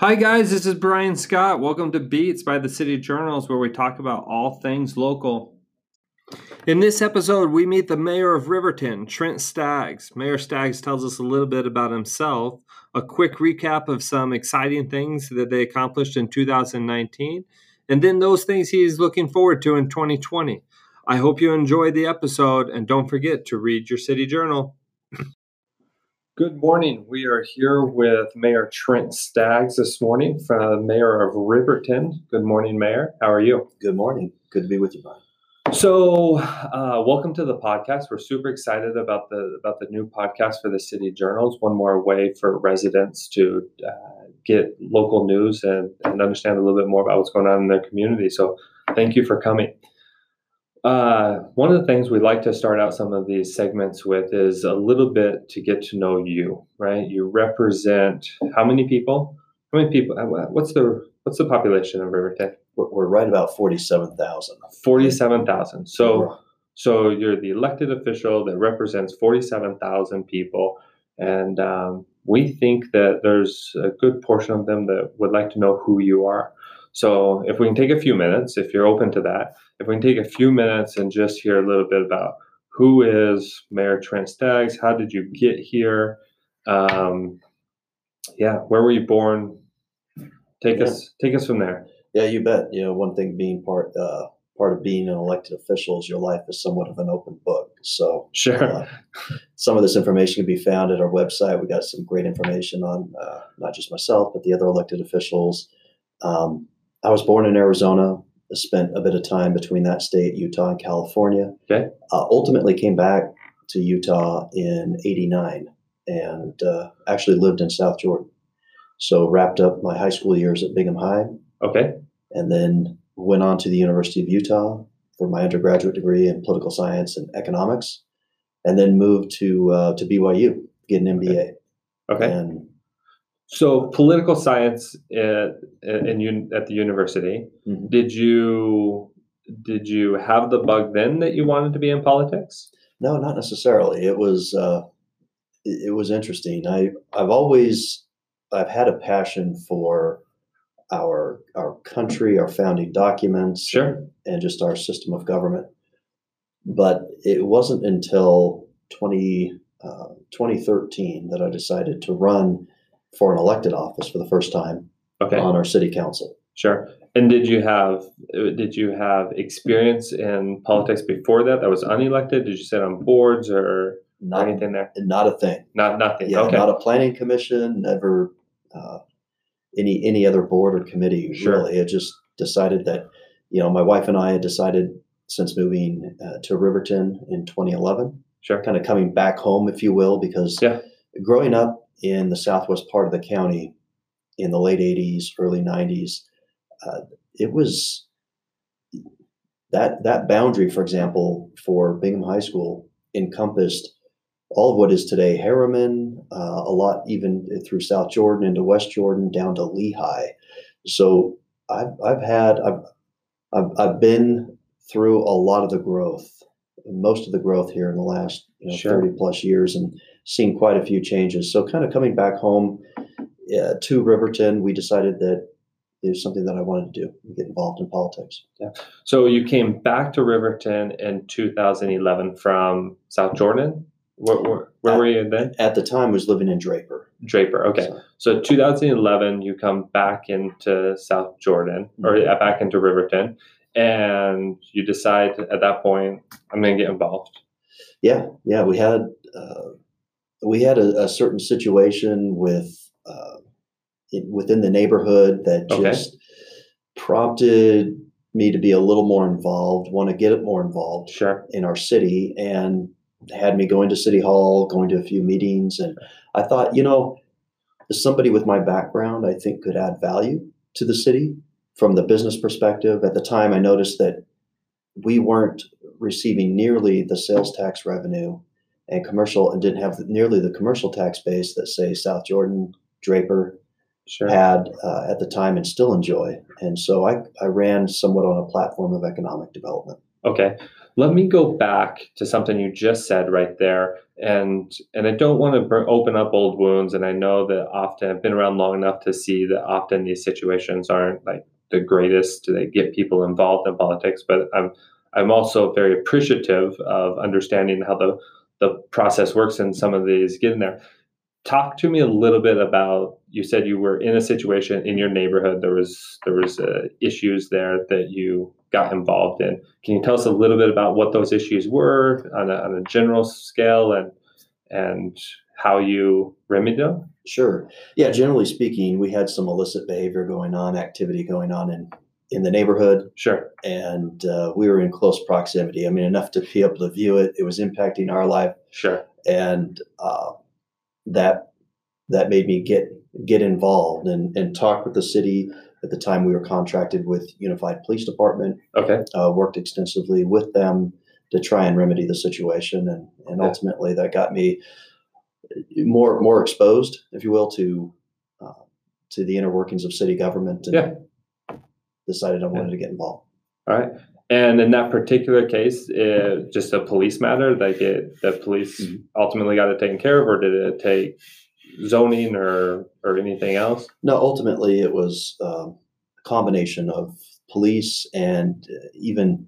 Hi, guys, this is Brian Scott. Welcome to Beats by the City Journals, where we talk about all things local. In this episode, we meet the mayor of Riverton, Trent Staggs. Mayor Staggs tells us a little bit about himself, a quick recap of some exciting things that they accomplished in 2019, and then those things he is looking forward to in 2020. I hope you enjoyed the episode, and don't forget to read your city journal. Good morning. We are here with Mayor Trent Staggs this morning, from Mayor of Riverton. Good morning, Mayor. How are you? Good morning. Good to be with you, Brian. So, uh, welcome to the podcast. We're super excited about the about the new podcast for the City Journals. One more way for residents to uh, get local news and, and understand a little bit more about what's going on in their community. So, thank you for coming. Uh, one of the things we like to start out some of these segments with is a little bit to get to know you, right? You represent how many people? How many people? uh, What's the what's the population of Riverton? We're, we're right about 47,000. Forty-seven thousand. So, so you're the elected official that represents forty-seven thousand people, and um, we think that there's a good portion of them that would like to know who you are. So, if we can take a few minutes, if you're open to that, if we can take a few minutes and just hear a little bit about who is Mayor Trent Staggs, how did you get here? Um, yeah, where were you born? Take Yeah. us take us from there. yeah, you bet. You know, one thing being part uh, part of being an elected official is your life is somewhat of an open book. So Sure. uh, some of this information can be found at our website. We got some great information on uh, not just myself, but the other elected officials. Um, I was born in Arizona. Spent a bit of time between that state, Utah, and California. Okay. Uh, ultimately, came back to Utah in '89 and uh, actually lived in South Jordan. So wrapped up my high school years at Bingham High, Okay. and then went on to the University of Utah for my undergraduate degree in political science and economics, and then moved to uh, to BYU get an MBA. Okay. And So political science at in, at the university. Mhm. Did you did you have the bug then that you wanted to be in politics? no, not necessarily. It was uh, it, it was interesting. I I've always I've had a passion for our our country, our founding documents, Sure. and just our system of government. But it wasn't until 20, uh, 2013 that I decided to run for an elected office for the first time Okay. on our city council. Sure. And did you have did you have experience in politics before that? That was unelected. Did you sit on boards or Not, anything there? not a thing. Not nothing. Yeah, okay. not a planning commission, never uh, any any other board or committee. Sure. Really, it just decided that you know my wife and I had decided since moving uh, to Riverton in 2011 sure. kind of coming back home, if you will, because Yeah. growing up in the southwest part of the county in the late 80s, early 90s, uh, it was that that boundary, for example, for Bingham High School encompassed all of what is today Herriman, uh, a lot even through South Jordan into West Jordan down to Lehi. So I've I've had I've I've, I've been through a lot of the growth, most of the growth here in the last you know, Sure. 30 plus years and seen quite a few changes. So kind of coming back home uh, to Riverton, we decided that it was something that I wanted to do, get involved in politics. Yeah. So you came back to Riverton in 2011 from South Jordan. Where, where, where were you then? At the time, I was living in Draper. Draper. Okay. So, So 2011, you come back into South Jordan or uh, back into Riverton, and you decide at that point, I'm going to get involved. yeah, yeah, we had uh, we had a, a certain situation with uh, in, within the neighborhood that Okay. just prompted me to be a little more involved, want to get it more involved Sure. in our city, and had me going to city hall, going to a few meetings, and I thought, you know, somebody with my background, I think, could add value to the city from the business perspective. At the time, I noticed that we weren't receiving nearly the sales tax revenue and commercial, and didn't have nearly the commercial tax base that, say, South Jordan, Draper Sure. had uh, at the time, and still enjoy. And so I, I ran somewhat on a platform of economic development. Okay. Let me go back to something you just said right there, and and I don't want to br- open up old wounds. And I know that often I've been around long enough to see that often these situations aren't like the greatest to get people involved in politics. But I'm I'm also very appreciative of understanding how the the process works in some of these getting there. Talk to me a little bit about. You said you were in a situation in your neighborhood. There was there was uh, issues there that you got involved in. Can you tell us a little bit about what those issues were on a, on a general scale and and how you remedied them? Sure. Yeah. Generally speaking, we had some illicit behavior going on, activity going on in in the neighborhood. Sure. And uh, we were in close proximity. I mean, enough to be able to view it. It was impacting our life. Sure. And uh, that that made me get get involved and and talk with the city. At the time, we were contracted with Unified Police Department. Okay. Uh, worked extensively with them to try and remedy the situation, and and Yeah. ultimately that got me more more exposed, if you will, to uh, to the inner workings of city government. And Yeah. Decided I wanted to get involved. All right. And in that particular case, uh, just a police matter, like it, the police Mhm. ultimately got it taken care of, or did it take zoning or or anything else? No, ultimately it was um, a combination of police and uh, even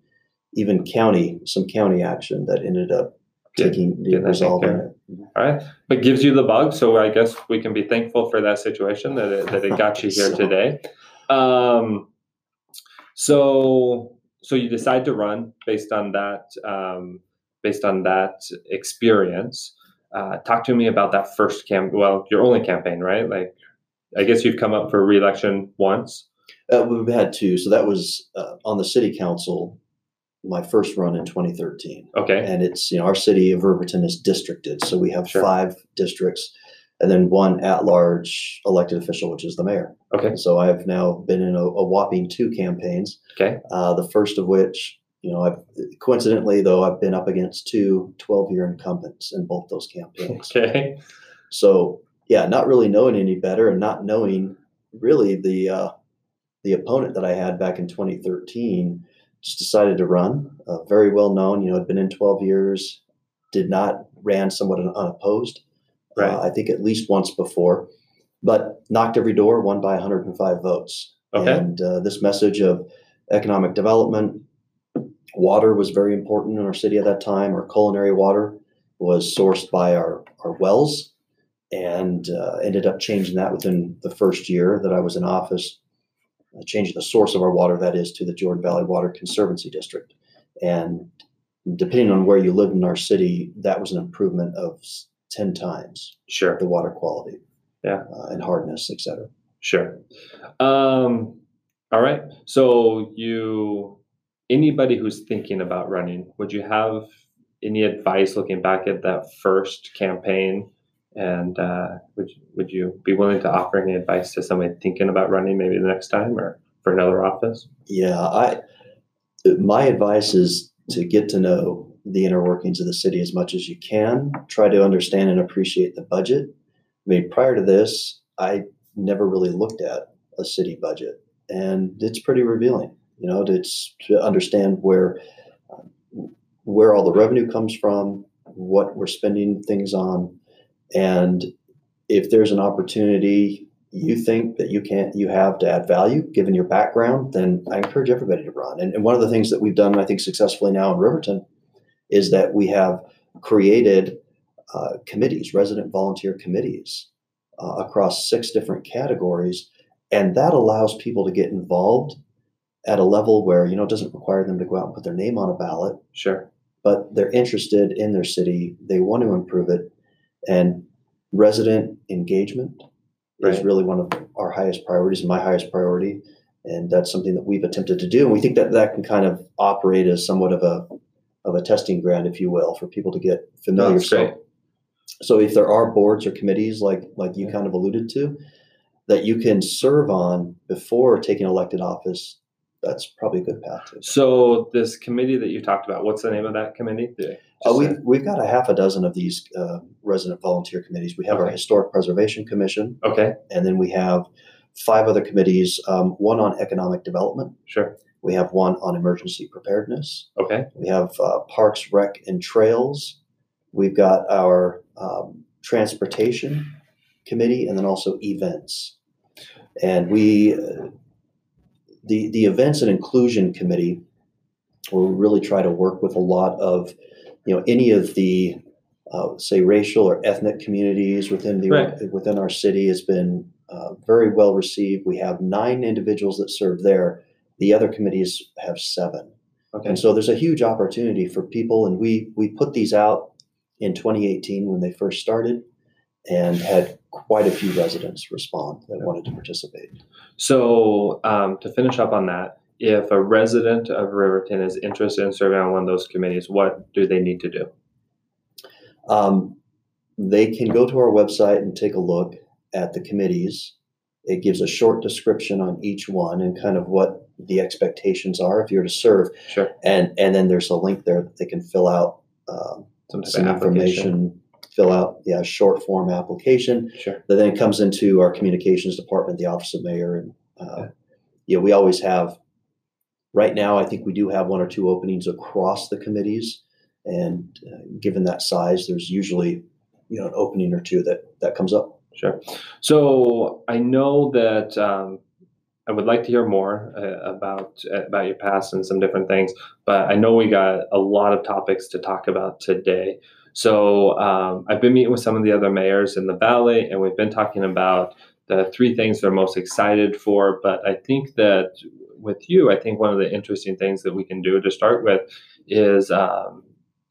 even county, some county action that ended up taking taken resolving it. All right, but gives you the bug, so I guess we can be thankful for that situation that it, that it got you here So- today. Um, so so you decide to run based on that um, based on that experience. Uh, talk to me about that first camp. Well, your only campaign, right? Like, I guess you've come up for reelection once. Uh, we've had two, so that was uh, on the city council. My first run in 2013, Okay, and it's you know our city of Riverton is districted, so we have Sure. five districts, and then one at-large elected official, which is the mayor. okay, So I've now been in a, a whopping two campaigns. okay. Uh, the first of which, you know, I've, coincidentally though, I've been up against two 12-year incumbents in both those campaigns. Okay. So yeah, not really knowing any better and not knowing really the uh, the opponent that I had back in 2013, just decided to run. Uh, very well known, you know, had been in 12 years, did not ran somewhat unopposed. Right. Uh, I think at least once before, but knocked every door, won by 105 votes. Okay. And uh, this message of economic development, water was very important in our city at that time. Our culinary water was sourced by our, our wells and uh, ended up changing that within the first year that I was in office, uh, changing the source of our water, that is, to the Jordan Valley Water Conservancy District. And depending on where you lived in our city, that was an improvement of 10 times Sure. the water quality Yeah. uh, and hardness, et cetera. Sure. Um, all right. So you, anybody who's thinking about running, would you have any advice looking back at that first campaign? And uh, would would you be willing to offer any advice to somebody thinking about running maybe the next time or for another office? Yeah, I my advice is to get to know the inner workings of the city as much as you can. Try to understand and appreciate the budget. I mean, prior to this, I never really looked at a city budget, and it's pretty revealing. You know, to, to understand where where all the revenue comes from, what we're spending things on, and if there's an opportunity you think that you can't you have to add value given your background then i encourage everybody to run. And, and one of the things that we've done i think successfully now in riverton is that we have created uh, committees resident volunteer committees uh, across six different categories. And that allows people to get involved at a level where you know it doesn't require them to go out and put their name on a ballot. Sure. but they're interested in their city. They want to improve it and resident engagement is really one of our highest priorities my highest priority and that's something that we've attempted to do and we think that that can kind of operate as somewhat of a of a testing ground if you will for people to get familiar that's great. so if there are boards or committees like like you Yeah. kind of alluded to that you can serve on before taking elected office that's probably a good path to So this committee that you talked about, what's the name of that committee? Uh, we, say- we've got a half a dozen of these uh, resident volunteer committees. We have our Okay. Historic Preservation Commission, okay. and then we have five other committees, um, one on economic development. Sure. We have one on emergency preparedness. Okay. We have uh, parks, rec, and trails. We've got our um, transportation committee, and then also events. And we, uh, the the events and inclusion committee, will really try to work with a lot of, you know, any of the, uh, say, racial or ethnic communities within the Right. within our city has been uh, very well received. We have nine individuals that serve there. The other committees have seven. Okay. And so there's a huge opportunity for people, and we we put these out in 2018 when they first started, and had quite a few residents respond that wanted to participate. So um, to finish up on that, if a resident of Riverton is interested in serving on one of those committees, what do they need to do? Um, they can go to our website and take a look at the committees. It gives a short description on each one and kind of what the expectations are if you're to serve, Sure. and and then there's a link there that they can fill out um, Some some information. Fill out yeah short form application. Sure. that then comes into our communications department, the office of mayor, and uh, yeah, we always have. Right now, I think we do have one or two openings across the committees, and uh, given that size, there's usually you know an opening or two that that comes up. Sure. So I know that um, I would like to hear more uh, about about your past and some different things, but I know we got a lot of topics to talk about today. So um, I've been meeting with some of the other mayors in the valley, and we've been talking about the three things they're most excited for. But I think that with you, I think one of the interesting things that we can do to start with is um,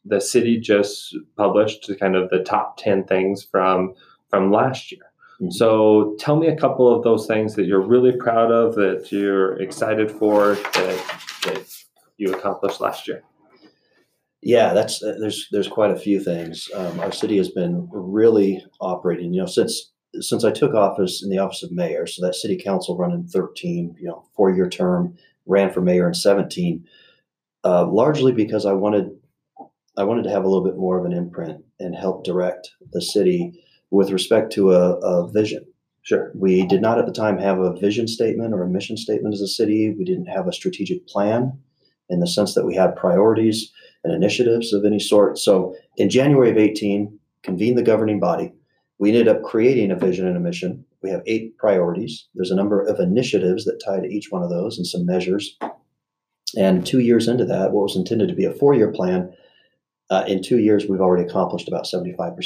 the city just published kind of the top ten things from from last year. Mhm. So tell me a couple of those things that you're really proud of, that you're excited for, that, that you accomplished last year. Yeah, that's uh, there's there's quite a few things. Um, our city has been really operating, you know, since since I took office in the office of mayor. So that city council run in 13, you know, four year term, ran for mayor in 17, uh, largely because I wanted I wanted to have a little bit more of an imprint and help direct the city with respect to a, a vision. Sure. We did not at the time have a vision statement or a mission statement as a city. We didn't have a strategic plan in the sense that we had priorities and initiatives of any sort. So in January of 18, convened the governing body. We ended up creating a vision and a mission. We have eight priorities. There's a number of initiatives that tie to each one of those and some measures. And two years into that, what was intended to be a four year plan, uh, in two years, we've already accomplished about 75%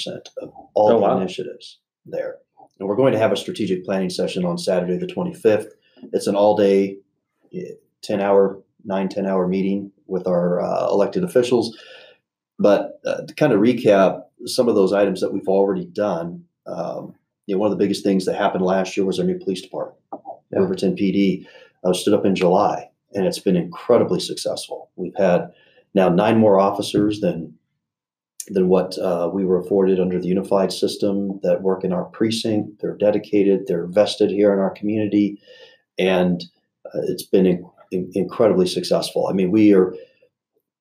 of all Oh, the wow. initiatives there. And we're going to have a strategic planning session on Saturday, the 25th. It's an all day, 10 hour, nine, 10 hour meeting with our uh, elected officials. But uh, to kind of recap some of those items that we've already done, um, you know, one of the biggest things that happened last year was our new police department, Yeah. Riverton PD, uh, stood up in July, and it's been incredibly successful. We've had now nine more officers than than what uh, we were afforded under the unified system that work in our precinct. They're dedicated, they're vested here in our community, and uh, it's been in, in- incredibly successful. I mean, we are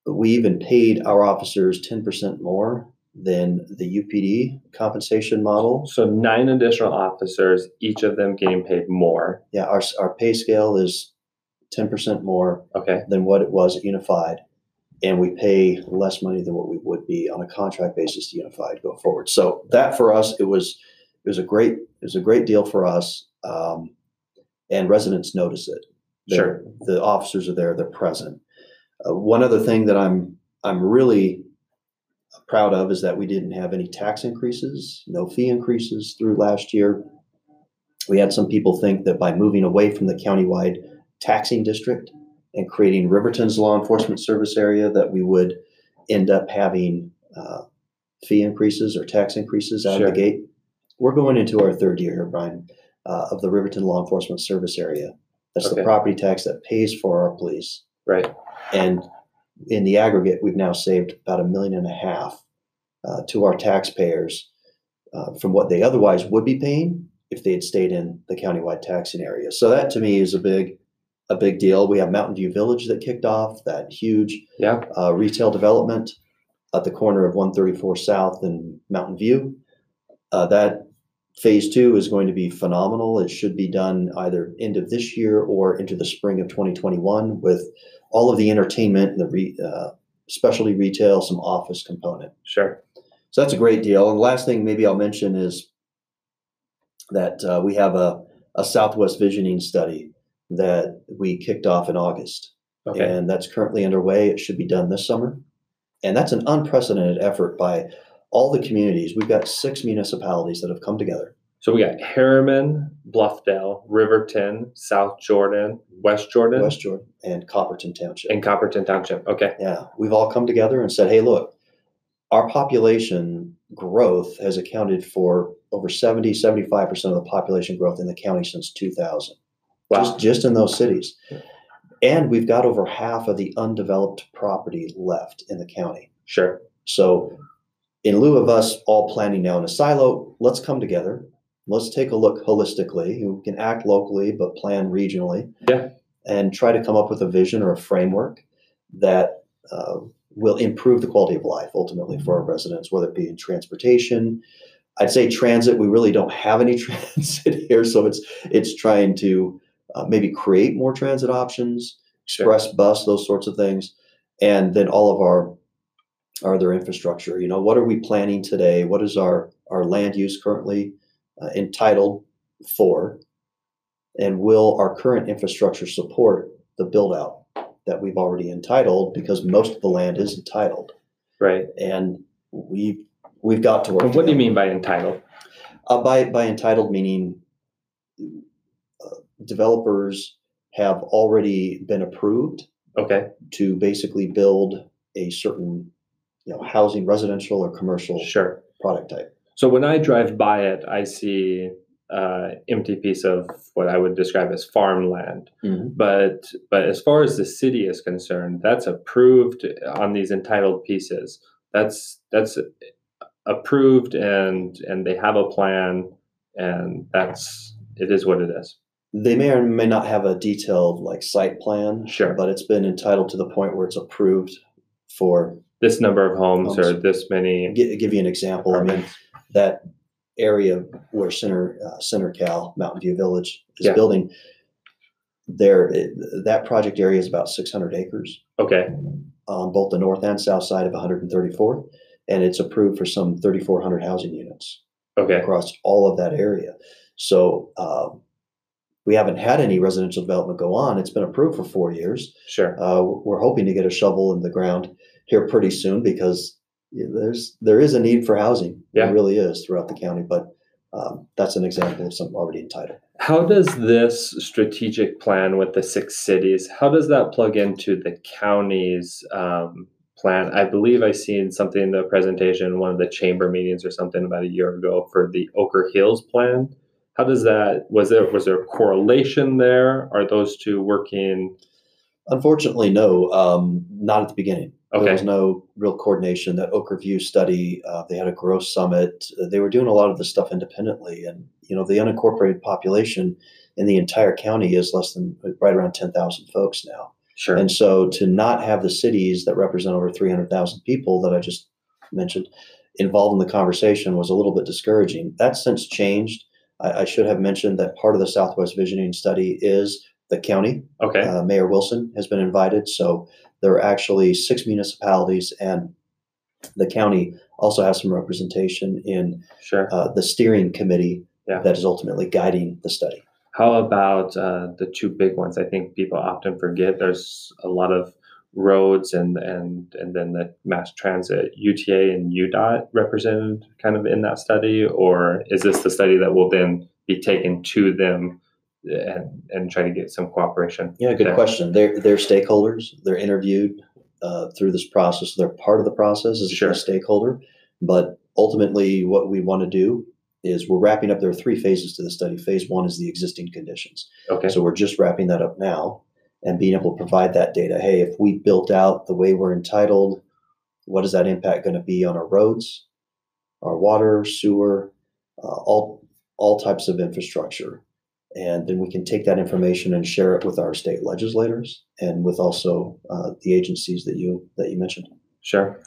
we even paid our officers ten percent more than the UPD compensation model. So nine additional officers, each of them getting paid more. Yeah, our our pay scale is ten percent more Okay. than what it was at Unified, and we pay less money than what we would be on a contract basis to Unified go forward. So that for us, it was it was a great it was a great deal for us, um, and residents notice it. They're- the officers are there; they're present. Uh, one other thing that I'm I'm really proud of is that we didn't have any tax increases, no fee increases through last year. We had some people think that by moving away from the countywide taxing district and creating Riverton's law enforcement service area that we would end up having uh, fee increases or tax increases out Sure. of the gate. We're going into our third year here, Brian, uh, of the Riverton law enforcement service area. That's Okay. the property tax that pays for our police. Right. And in the aggregate, we've now saved about a million and a half uh, to our taxpayers uh, from what they otherwise would be paying if they had stayed in the countywide taxing area. So that to me is a big, a big deal. We have Mountain View Village that kicked off that huge Yeah. uh, retail development at the corner of 134 South and Mountain View. Uh, that phase two is going to be phenomenal. It should be done either end of this year or into the spring of 2021 with all of the entertainment, the re, uh, specialty retail, some office component. Sure. So that's a great deal. And the last thing maybe I'll mention is that uh, we have a, a Southwest visioning study that we kicked off in August. Okay. And that's currently underway. It should be done this summer. And that's an unprecedented effort by all the communities. We've got six municipalities that have come together. So we got Herriman, Bluffdale, Riverton, South Jordan, West Jordan, West Jordan and Copperton Township. and Copperton Township. Okay. Yeah, we've all come together and said, hey, look, our population growth has accounted for over 70, 75% of the population growth in the county since 2000, Wow. just, just in those cities. And we've got over half of the undeveloped property left in the county. Sure. So, in lieu of us all planning now in a silo, let's come together. Let's take a look holistically. We can act locally, but plan regionally. Yeah. And try to come up with a vision or a framework that uh, will improve the quality of life ultimately for our residents, whether it be in transportation. I'd say transit. We really don't have any transit here, so it's it's trying to uh, maybe create more transit options, Sure. express bus, those sorts of things, and then all of our our other infrastructure. You know, what are we planning today? What is our our land use currently uh, entitled for? And will our current infrastructure support the build out that we've already entitled? Because most of the land is entitled, Right. and we we've got to work. And what do you mean by entitled? Uh, by by entitled meaning uh, developers have already been approved Okay. to basically build a certain you know housing residential or commercial Sure. product type So when I drive by it, I see uh, empty piece of what I would describe as farmland. But but as far as the city is concerned, that's approved on these entitled pieces. That's that's approved and and they have a plan and that's it is what it is. they may or may not have a detailed like site plan Sure. but it's been entitled to the point where it's approved for This number of homes, or this many gi- give you an example i mean that area where center uh, CenterCal mountain view village is Yeah. building there it, that project area is about 600 acres Okay. on both the north and south side of 134 and it's approved for some 3400 housing units Okay. across all of that area so um, we haven't had any residential development go on it's been approved for four years Sure. uh, we're hoping to get a shovel in the ground here pretty soon because there's there is a need for housing Yeah. there really is throughout the county but um, that's an example of something already entitled How does this strategic plan with the six cities, how does that plug into the county's um, plan? I believe I seen something in the presentation, one of the chamber meetings or something about a year ago for the Oquirrh Hills plan. How does that was there was there a correlation there? Are those two working? unfortunately no um, not at the beginning there was no real coordination that Oquirrh View study uh, they had a growth summit they were doing a lot of the stuff independently and you know the unincorporated population in the entire county is less than right around 10,000 folks now sure. And so to not have the cities that represent over 300,000 people that I just mentioned involved in the conversation was a little bit discouraging. That's since changed. I, I should have mentioned that part of the Southwest Visioning study is the county. Okay, Uh, Mayor Wilson has been invited. So there are actually six municipalities, and the county also has some representation in sure. uh, the steering committee Yeah. that is ultimately guiding the study. How about uh, the two big ones? I think people often forget. There's a lot of roads and and and then the mass transit. UTA and UDOT represented kind of in that study, or is this the study that will then be taken to them and and try to get some cooperation? Yeah, good question. They're they're stakeholders. They're interviewed uh, through this process. They're part of the process as Sure. a stakeholder. But ultimately, what we want to do is we're wrapping up. There are three phases to the study. Phase one is the existing conditions. Okay, So we're just wrapping that up now and being able to provide that data. Hey, if we built out the way we're entitled, what is that impact going to be on our roads, our water, sewer, uh, all all types of infrastructure? And then we can take that information and share it with our state legislators and with also uh, the agencies that you that you mentioned. sure.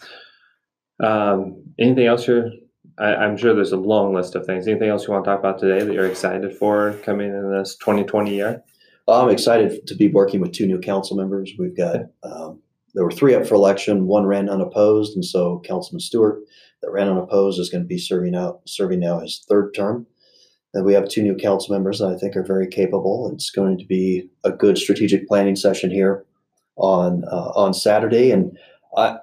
Um, anything else you're I, am sure there's a long list of things. Anything else you want to talk about today that you're excited for coming in this 2020 year? Well, I'm excited to be working with two new council members. We've got um, there were three up for election. One ran unopposed, and so Councilman Stewart that ran unopposed is going to be serving out serving now his third term. And we have two new council members that I think are very capable. It's going to be a good strategic planning session here on uh, on Saturday, and I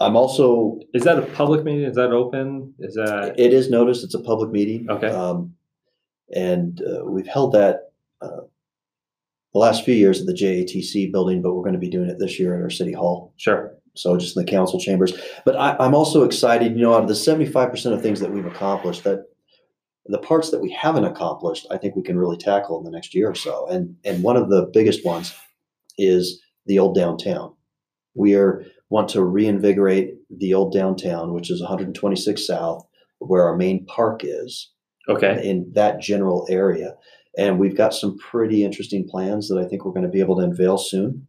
I'm also. Is that a public meeting? Is that open? Is that? It is noticed. It's a public meeting. Okay. Um, and uh, we've held that uh, the last few years at the JATC building, but we're going to be doing it this year at our city hall. Sure. So just in the council chambers. But I, I'm also excited. You know, out of the 75% of things that we've accomplished, that the parts that we haven't accomplished, I think we can really tackle in the next year or so. And and one of the biggest ones is the old downtown. We are want to reinvigorate the old downtown, which is 126 South, where our main park is. Okay. In that general area. And we've got some pretty interesting plans that I think we're going to be able to unveil soon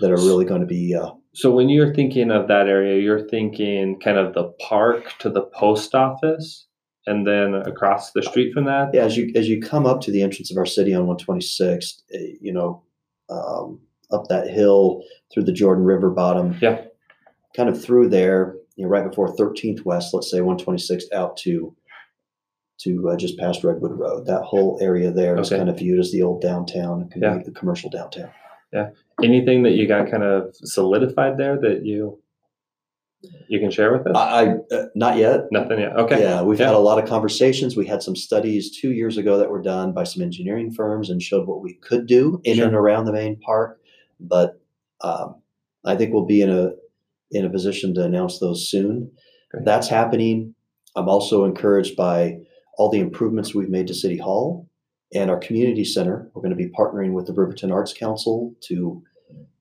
that are really going to be. Uh, so, when you're thinking of that area, you're thinking kind of the park to the post office and then across the street from that? Yeah, as you as you come up to the entrance of our city on 126, eh, you know, um, up that hill through the Jordan River bottom. Yeah kind of through there, you know, right before 13th West, let's say 126 out to to uh, just past Redwood Road. That whole area there is Okay. kind of viewed as the old downtown, Yeah. the commercial downtown. Yeah. Anything that you got kind of solidified there that you you can share with us? I, I uh, not yet. Nothing yet. Okay. Yeah, we've Yeah. had a lot of conversations. We had some studies two years ago that were done by some engineering firms and showed what we could do in Sure. and around the main park. But um, I think we'll be in a in a position to announce those soon. Great. That's happening. I'm also encouraged by all the improvements we've made to City Hall and our community center. We're going to be partnering with the Riverton Arts Council to.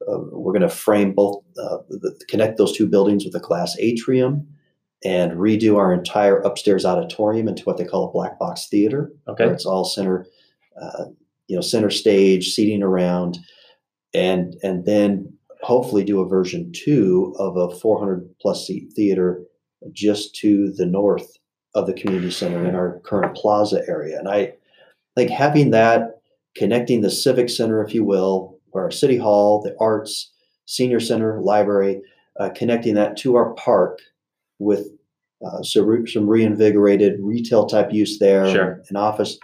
Uh, we're going to frame both, uh, the, connect those two buildings with a glass atrium, and redo our entire upstairs auditorium into what they call a black box theater, Okay. where it's all center, uh, you know, center stage, seating around, and and then hopefully do a version two of a 400 plus seat theater just to the north of the community center in our current plaza area. And I think having that, connecting the civic center, if you will, our city hall, the arts, senior center, library, uh, connecting that to our park with uh, so re- some reinvigorated retail type use there, Sure. an office,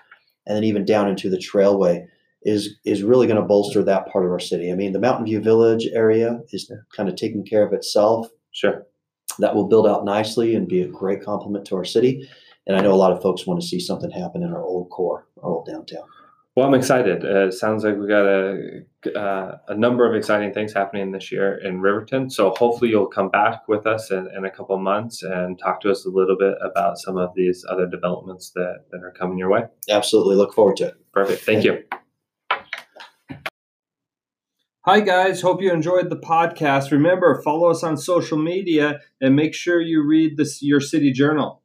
and then even down into the trailway is is really going to bolster that part of our city. I mean, the Mountain View Village area is kind of taking care of itself. Sure. That will build out nicely and be a great complement to our city. And I know a lot of folks want to see something happen in our old core, our old downtown. Well, I'm excited. Uh, sounds like we got a uh, a number of exciting things happening this year in Riverton. So hopefully you'll come back with us in, in a couple months and talk to us a little bit about some of these other developments that, that are coming your way. Absolutely, look forward to it. Perfect. Thank you. Hi, guys. Hope you enjoyed the podcast. Remember, follow us on social media and make sure you read this, your city journal.